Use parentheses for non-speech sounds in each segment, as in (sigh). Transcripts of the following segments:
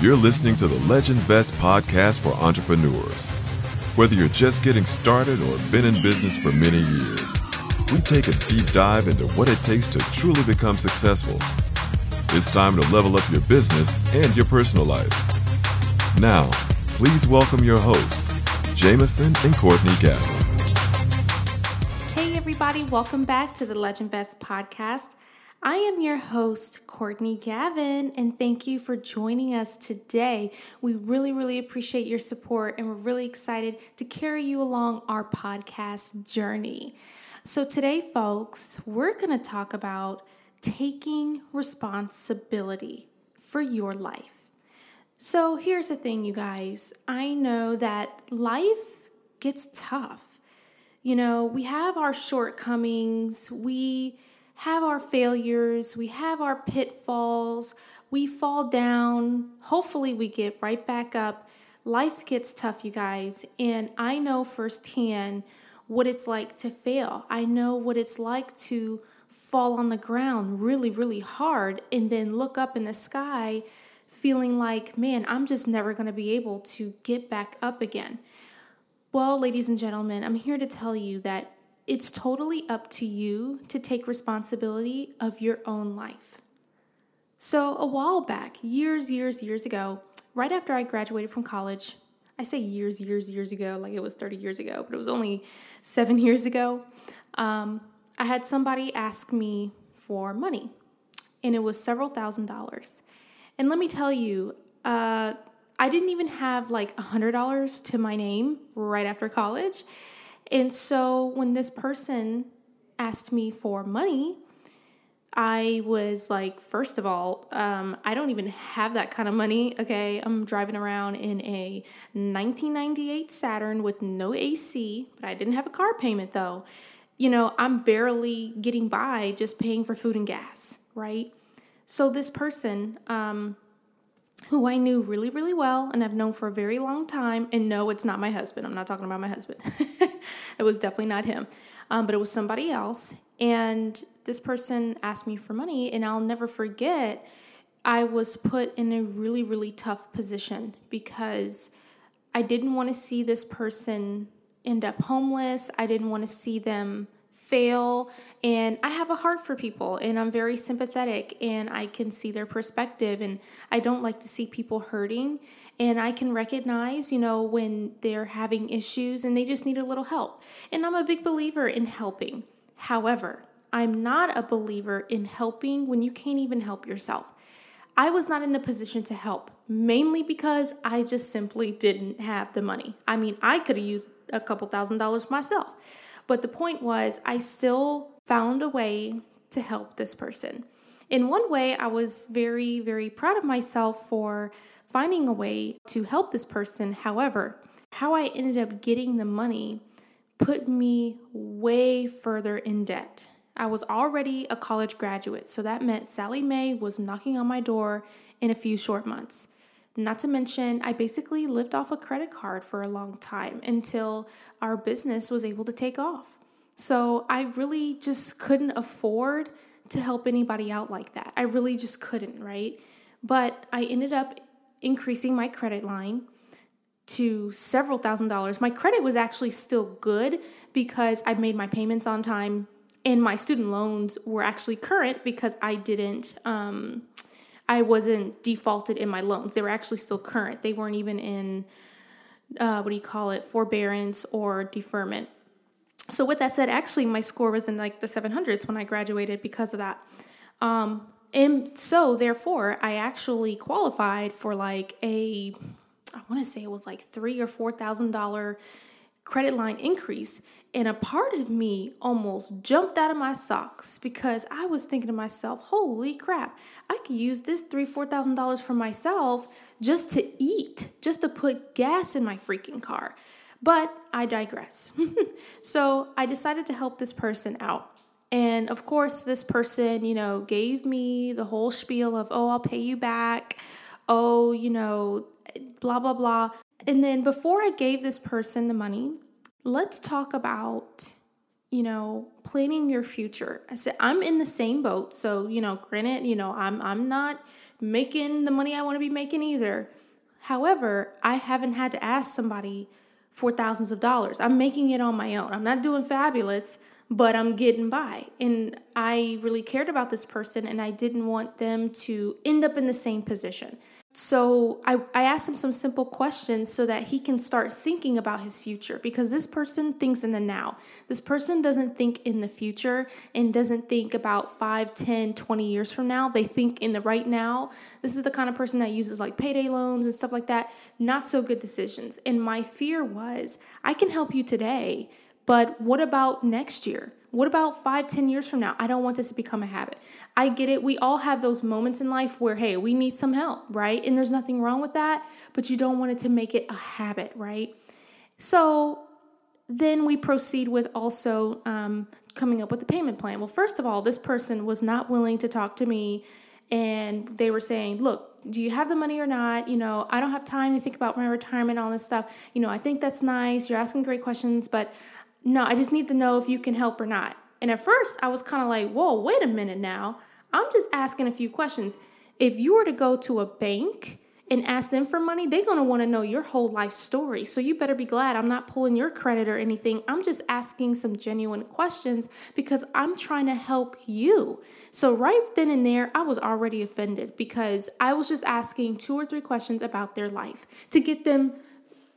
You're listening to the Legend Vest podcast for entrepreneurs. Whether you're just getting started or been in business for many years, we take a deep dive into what it takes to truly become successful. It's time to level up your business and your personal life. Now, please welcome your hosts, Jameson and Courtney Gavin. Hey, everybody, welcome back to the Legend Vest podcast. I am your host, Courtney Gavin, and thank you for joining us today. We really, really appreciate your support, and we're really excited to carry you along our podcast journey. So, today, folks, we're going to talk about taking responsibility for your life. So, here's the thing, you guys I know that life gets tough. You know, we have our shortcomings, we have our failures, we have our pitfalls, we fall down. Hopefully, we get right back up. Life gets tough, you guys, and I know firsthand what it's like to fail. I know what it's like to fall on the ground really, really hard and then look up in the sky feeling like, man, I'm just never going to be able to get back up again. Well, ladies and gentlemen, I'm here to tell you that it's totally up to you to take responsibility of your own life. So, a while back, years, years, years ago, right after I graduated from college, I say years, years, years ago, like it was 30 years ago, but it was only seven (laughs) years ago, um, I had somebody ask me for money, and it was several thousand dollars. And let me tell you, uh, I didn't even have like a $100 to my name right after college. And so when this person asked me for money, I was like, first of all, um, I don't even have that kind of money. Okay, I'm driving around in a 1998 Saturn with no AC, but I didn't have a car payment though. You know, I'm barely getting by just paying for food and gas, right? So this person, um, who I knew really, really well and I've known for a very long time, and no, it's not my husband. I'm not talking about my husband. (laughs) it was definitely not him, um, but it was somebody else. And this person asked me for money, and I'll never forget. I was put in a really, really tough position because I didn't want to see this person end up homeless. I didn't want to see them fail. And I have a heart for people and I'm very sympathetic and I can see their perspective. And I don't like to see people hurting. And I can recognize, you know, when they're having issues and they just need a little help. And I'm a big believer in helping. However, I'm not a believer in helping when you can't even help yourself. I was not in a position to help, mainly because I just simply didn't have the money. I mean, I could have used a couple thousand dollars myself. But the point was, I still found a way to help this person. In one way, I was very, very proud of myself for finding a way to help this person. However, how I ended up getting the money put me way further in debt. I was already a college graduate, so that meant Sallie Mae was knocking on my door in a few short months. Not to mention, I basically lived off a credit card for a long time until our business was able to take off. So I really just couldn't afford to help anybody out like that. I really just couldn't, right? But I ended up increasing my credit line to several thousand dollars. My credit was actually still good because I made my payments on time and my student loans were actually current because I didn't um, I wasn't defaulted in my loans. They were actually still current. They weren't even in, uh, what do you call it, forbearance or deferment. So, with that said, actually, my score was in like the 700s when I graduated because of that. Um, and so, therefore, I actually qualified for like a, I want to say it was like three or four thousand dollar credit line increase. And a part of me almost jumped out of my socks because I was thinking to myself, holy crap, I could use this three, four thousand dollars for myself just to eat, just to put gas in my freaking car. But I digress. (laughs) so I decided to help this person out. And of course, this person, you know, gave me the whole spiel of, oh, I'll pay you back. Oh, you know, blah, blah, blah. And then before I gave this person the money, let's talk about you know, planning your future. I said I'm in the same boat. So, you know, granted, you know, I'm I'm not making the money I want to be making either. However, I haven't had to ask somebody for thousands of dollars. I'm making it on my own. I'm not doing fabulous, but I'm getting by. And I really cared about this person and I didn't want them to end up in the same position. So I, I asked him some simple questions so that he can start thinking about his future because this person thinks in the now. This person doesn't think in the future and doesn't think about 5, 10, 20 years from now. They think in the right now. This is the kind of person that uses like payday loans and stuff like that. Not so good decisions. And my fear was I can help you today, but what about next year? What about five, ten years from now? I don't want this to become a habit. I get it. We all have those moments in life where, hey, we need some help, right? And there's nothing wrong with that, but you don't want it to make it a habit, right? So then we proceed with also um, coming up with a payment plan. Well, first of all, this person was not willing to talk to me and they were saying, look, do you have the money or not? You know, I don't have time to think about my retirement, all this stuff. You know, I think that's nice. You're asking great questions, but no, I just need to know if you can help or not. And at first, I was kind of like, whoa, wait a minute now. I'm just asking a few questions. If you were to go to a bank and ask them for money, they're going to want to know your whole life story. So you better be glad I'm not pulling your credit or anything. I'm just asking some genuine questions because I'm trying to help you. So right then and there, I was already offended because I was just asking two or three questions about their life to get them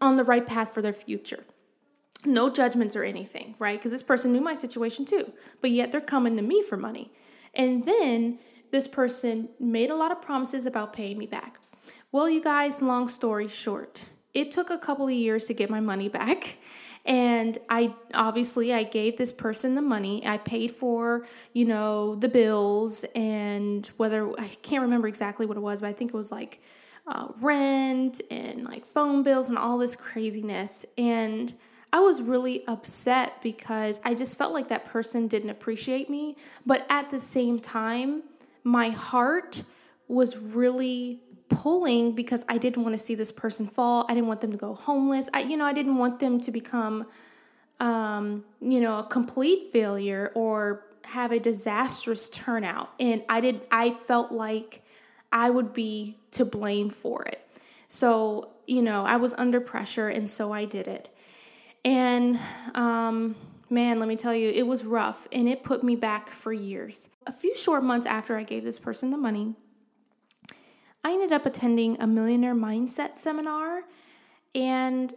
on the right path for their future no judgments or anything, right? Because this person knew my situation too, but yet they're coming to me for money. And then this person made a lot of promises about paying me back. Well, you guys, long story short, it took a couple of years to get my money back. (laughs) And I obviously I gave this person the money. I paid for, you know, the bills and whether I can't remember exactly what it was, but I think it was like uh, rent and like phone bills and all this craziness. And I was really upset because I just felt like that person didn't appreciate me. But at the same time, my heart was really pulling because I didn't want to see this person fall. I didn't want them to go homeless. I, you know, I didn't want them to become, um, you know, a complete failure or have a disastrous turnout. And I did. I felt like I would be to blame for it. So, you know, I was under pressure, and so I did it. And um, man, let me tell you, it was rough and it put me back for years. A few short months after I gave this person the money, I ended up attending a millionaire mindset seminar. And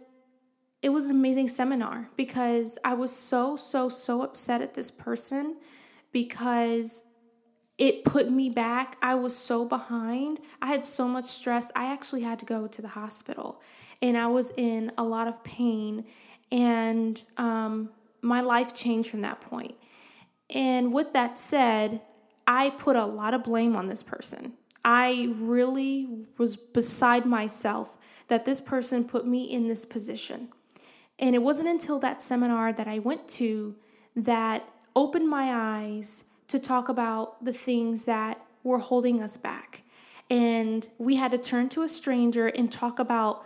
it was an amazing seminar because I was so, so, so upset at this person because it put me back. I was so behind. I had so much stress. I actually had to go to the hospital and I was in a lot of pain and um, my life changed from that point. And with that said, I put a lot of blame on this person. I really was beside myself that this person put me in this position. And it wasn't until that seminar that I went to that opened my eyes to talk about the things that were holding us back. And we had to turn to a stranger and talk about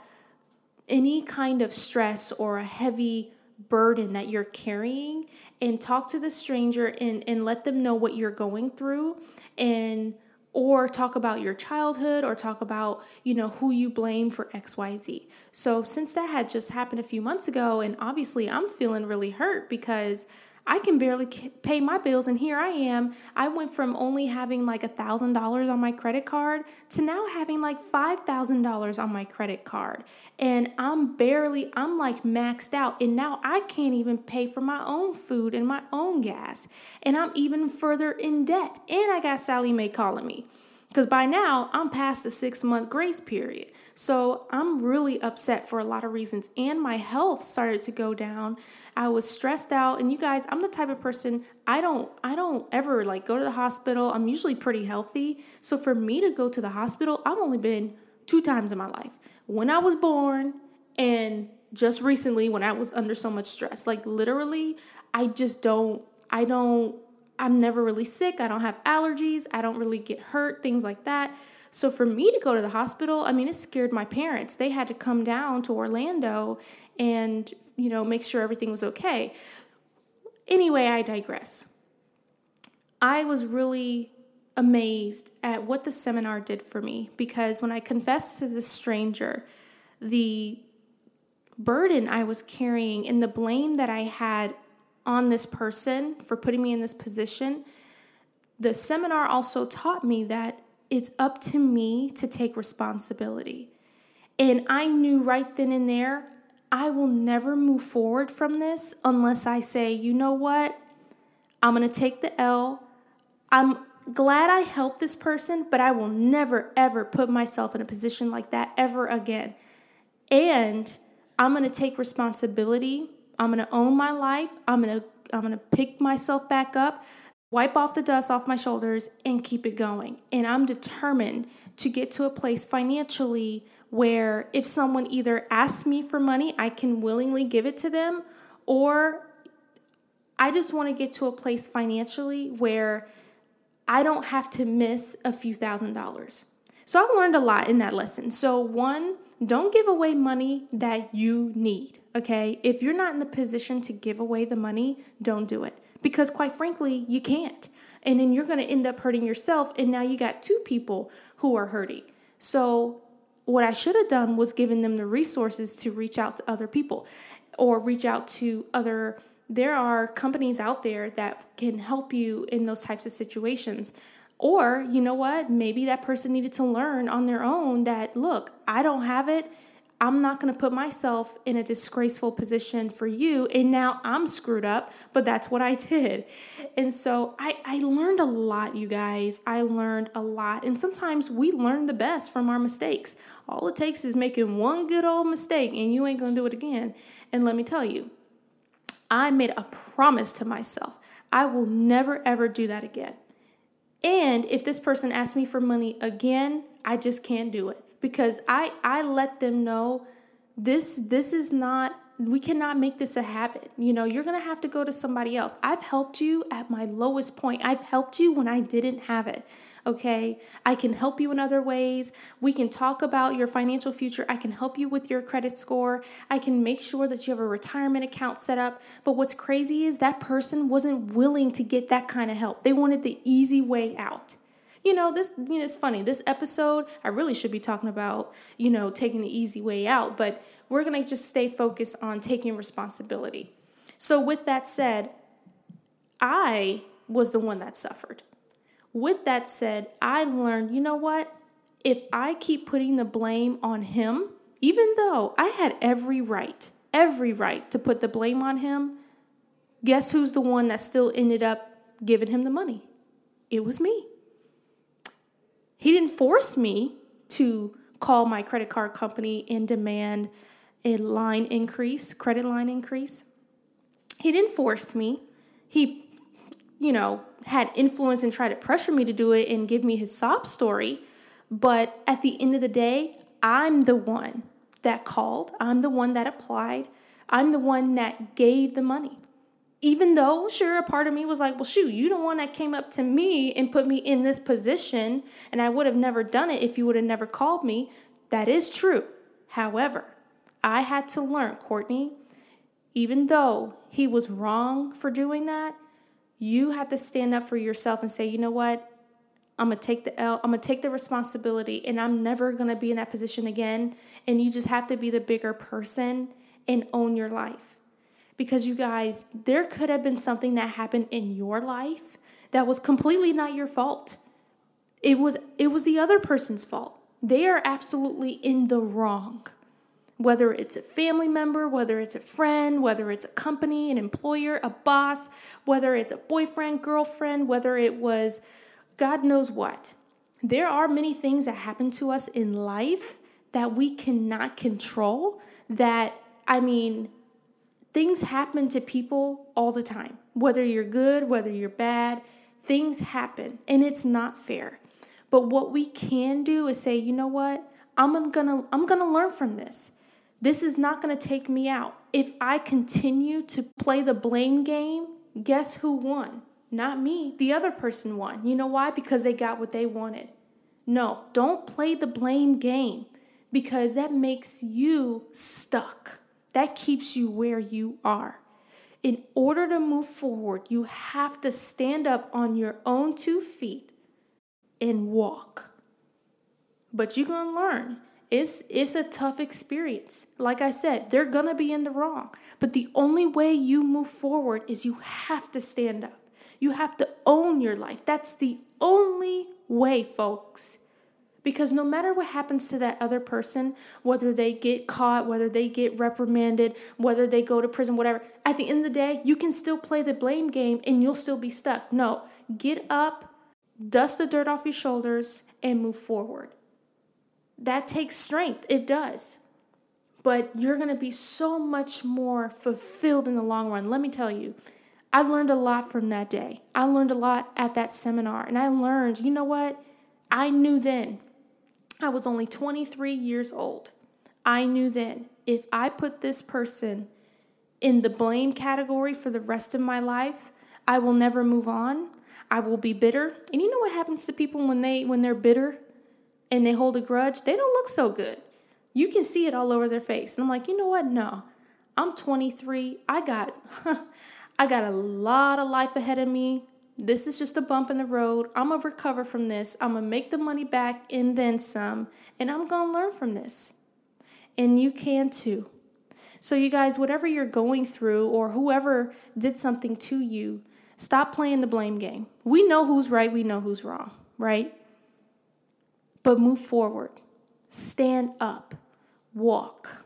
any kind of stress or a heavy burden that you're carrying and talk to the stranger and, and let them know what you're going through and or talk about your childhood or talk about you know who you blame for xyz so since that had just happened a few months ago and obviously i'm feeling really hurt because I can barely pay my bills, and here I am. I went from only having like a thousand dollars on my credit card to now having like five thousand dollars on my credit card, and I'm barely, I'm like maxed out, and now I can't even pay for my own food and my own gas, and I'm even further in debt, and I got Sallie Mae calling me. Because by now, I'm past the six month grace period. So I'm really upset for a lot of reasons. And my health started to go down. I was stressed out. And you guys, I'm the type of person, I don't, I don't ever like go to the hospital. I'm usually pretty healthy. So for me to go to the hospital, I've only been two times in my life. When I was born and just recently when I was under so much stress. Like literally, I just don't, I don't I'm never really sick. I don't have allergies. I don't really get hurt, things like that. So for me to go to the hospital, I mean, it scared my parents. They had to come down to Orlando and, you know, make sure everything was okay. Anyway, I digress. I was really amazed at what the seminar did for me because when I confessed to this stranger the burden I was carrying and the blame that I had on this person for putting me in this position, the seminar also taught me that it's up to me to take responsibility. And I knew right then and there, I will never move forward from this unless I say, you know what? I'm going to take the L. I'm glad I helped this person, but I will never, ever put myself in a position like that ever again. And I'm going to take responsibility. I'm going to own my life. I'm going to I'm going to pick myself back up, wipe off the dust off my shoulders and keep it going. And I'm determined to get to a place financially where if someone either asks me for money, I can willingly give it to them or I just want to get to a place financially where I don't have to miss a few thousand dollars. So I learned a lot in that lesson. So, one, don't give away money that you need, okay? If you're not in the position to give away the money, don't do it because, quite frankly, you can't. And then you're gonna end up hurting yourself, and now you got two people who are hurting. So, what I should have done was given them the resources to reach out to other people or reach out to other there are companies out there that can help you in those types of situations. Or, you know what? Maybe that person needed to learn on their own that, look, I don't have it. I'm not going to put myself in a disgraceful position for you. And now I'm screwed up, but that's what I did. And so I, I learned a lot, you guys. I learned a lot. And sometimes we learn the best from our mistakes. All it takes is making one good old mistake and you ain't going to do it again. And let me tell you, I made a promise to myself I will never, ever do that again. And if this person asks me for money again, I just can't do it because I, I let them know this this is not we cannot make this a habit. You know, you're going to have to go to somebody else. I've helped you at my lowest point. I've helped you when I didn't have it okay? I can help you in other ways. We can talk about your financial future. I can help you with your credit score. I can make sure that you have a retirement account set up. But what's crazy is that person wasn't willing to get that kind of help. They wanted the easy way out. You know, this you know, it's funny. This episode, I really should be talking about, you know, taking the easy way out, but we're going to just stay focused on taking responsibility. So with that said, I was the one that suffered. With that said, I learned, you know what? If I keep putting the blame on him, even though I had every right, every right to put the blame on him, guess who's the one that still ended up giving him the money? It was me. He didn't force me to call my credit card company and demand a line increase, credit line increase. He didn't force me. He you know, had influence and tried to pressure me to do it and give me his sob story. But at the end of the day, I'm the one that called, I'm the one that applied, I'm the one that gave the money. Even though, sure, a part of me was like, well, shoot, you the one that came up to me and put me in this position, and I would have never done it if you would have never called me. That is true. However, I had to learn, Courtney, even though he was wrong for doing that, you have to stand up for yourself and say, you know what? I'm gonna take the L, I'm gonna take the responsibility, and I'm never gonna be in that position again. And you just have to be the bigger person and own your life. Because you guys, there could have been something that happened in your life that was completely not your fault. It was it was the other person's fault. They are absolutely in the wrong whether it's a family member, whether it's a friend, whether it's a company, an employer, a boss, whether it's a boyfriend, girlfriend, whether it was God knows what. There are many things that happen to us in life that we cannot control. That, I mean, things happen to people all the time. Whether you're good, whether you're bad, things happen and it's not fair. But what we can do is say, you know what? I'm gonna I'm gonna learn from this. This is not to take me out. If I continue to play the blame game, guess who won? Not me. The other person won. You know why? Because they got what they wanted. No, don't play the blame game because that makes you stuck. That keeps you where you are. in order to move forward, you have to stand up on your own two feet and walk. But you're going to learn. It's, it's a tough experience. Like I said, they're going to be in the wrong. But the only way you move forward is you have to stand up. You have to own your life. That's the only way, folks. Because no matter what happens to that other person, whether they get caught, whether they get reprimanded, whether they go to prison, whatever, at the end of the day, you can still play the blame game and you'll still be stuck. No, get up, dust the dirt off your shoulders, and move forward. That takes strength. It does. But you're to be so much more fulfilled in the long run. Let me tell you, I learned a lot from that day. I learned a lot at that seminar. And I learned, you know what? I knew then I was only 23 years old. I knew then if I put this person in the blame category for the rest of my life, I will never move on. I will be bitter. And you know what happens to people when they when they're bitter and they hold a grudge? They don't look so good. You can see it all over their face. And I'm like, "You know what? No. I'm 23. I got (laughs) I got a lot of life ahead of me. This is just a bump in the road. I'm going to recover from this. I'm going to make the money back and then some. And I'm going to learn from this. And you can too. So, you guys, whatever you're going through or whoever did something to you, stop playing the blame game. We know who's right, we know who's wrong, right? But move forward, stand up, walk.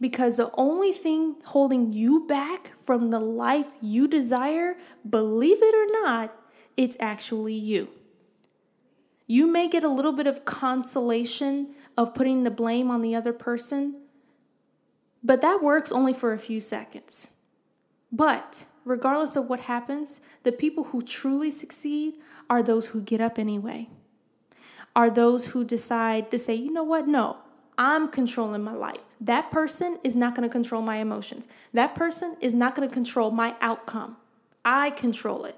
Because the only thing holding you back from the life you desire, believe it or not, it's actually you. You may get a little bit of consolation of putting the blame on the other person, but that works only for a few seconds. But regardless of what happens, the people who truly succeed are those who get up anyway, are those who decide to say, you know what, no, I'm controlling my life. That person is not going to control my emotions. That person is not going to control my outcome. I control it.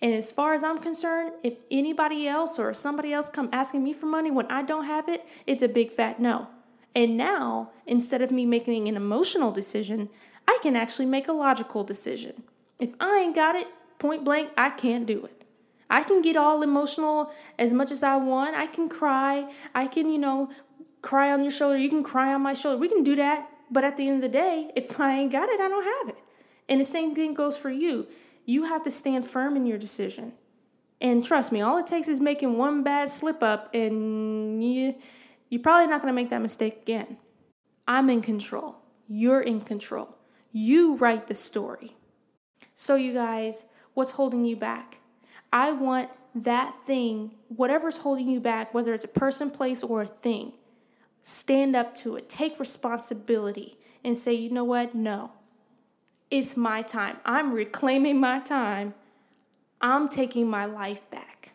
And as far as I'm concerned, if anybody else or somebody else come asking me for money when I don't have it, it's a big fat no. And now, instead of me making an emotional decision, I can actually make a logical decision. If I ain't got it, point blank, I can't do it. I can get all emotional as much as I want. I can cry. I can, you know, cry on your shoulder, you can cry on my shoulder. We can do that. But at the end of the day, if I ain't got it, I don't have it. And the same thing goes for you. You have to stand firm in your decision. And trust me, all it takes is making one bad slip up, and you, you're probably not going to make that mistake again. I'm in control. You're in control. You write the story. So, you guys, what's holding you back? I want that thing, whatever's holding you back, whether it's a person, place, or a thing, stand up to it, take responsibility, and say, you know what? No, it's my time. I'm reclaiming my time. I'm taking my life back.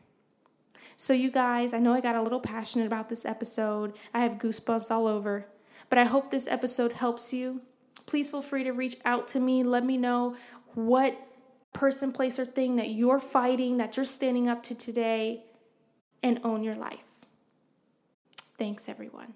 So, you guys, I know I got a little passionate about this episode. I have goosebumps all over, but I hope this episode helps you. Please feel free to reach out to me. Let me know what person, place, or thing that you're fighting, that you're standing up to today, and own your life. Thanks, everyone.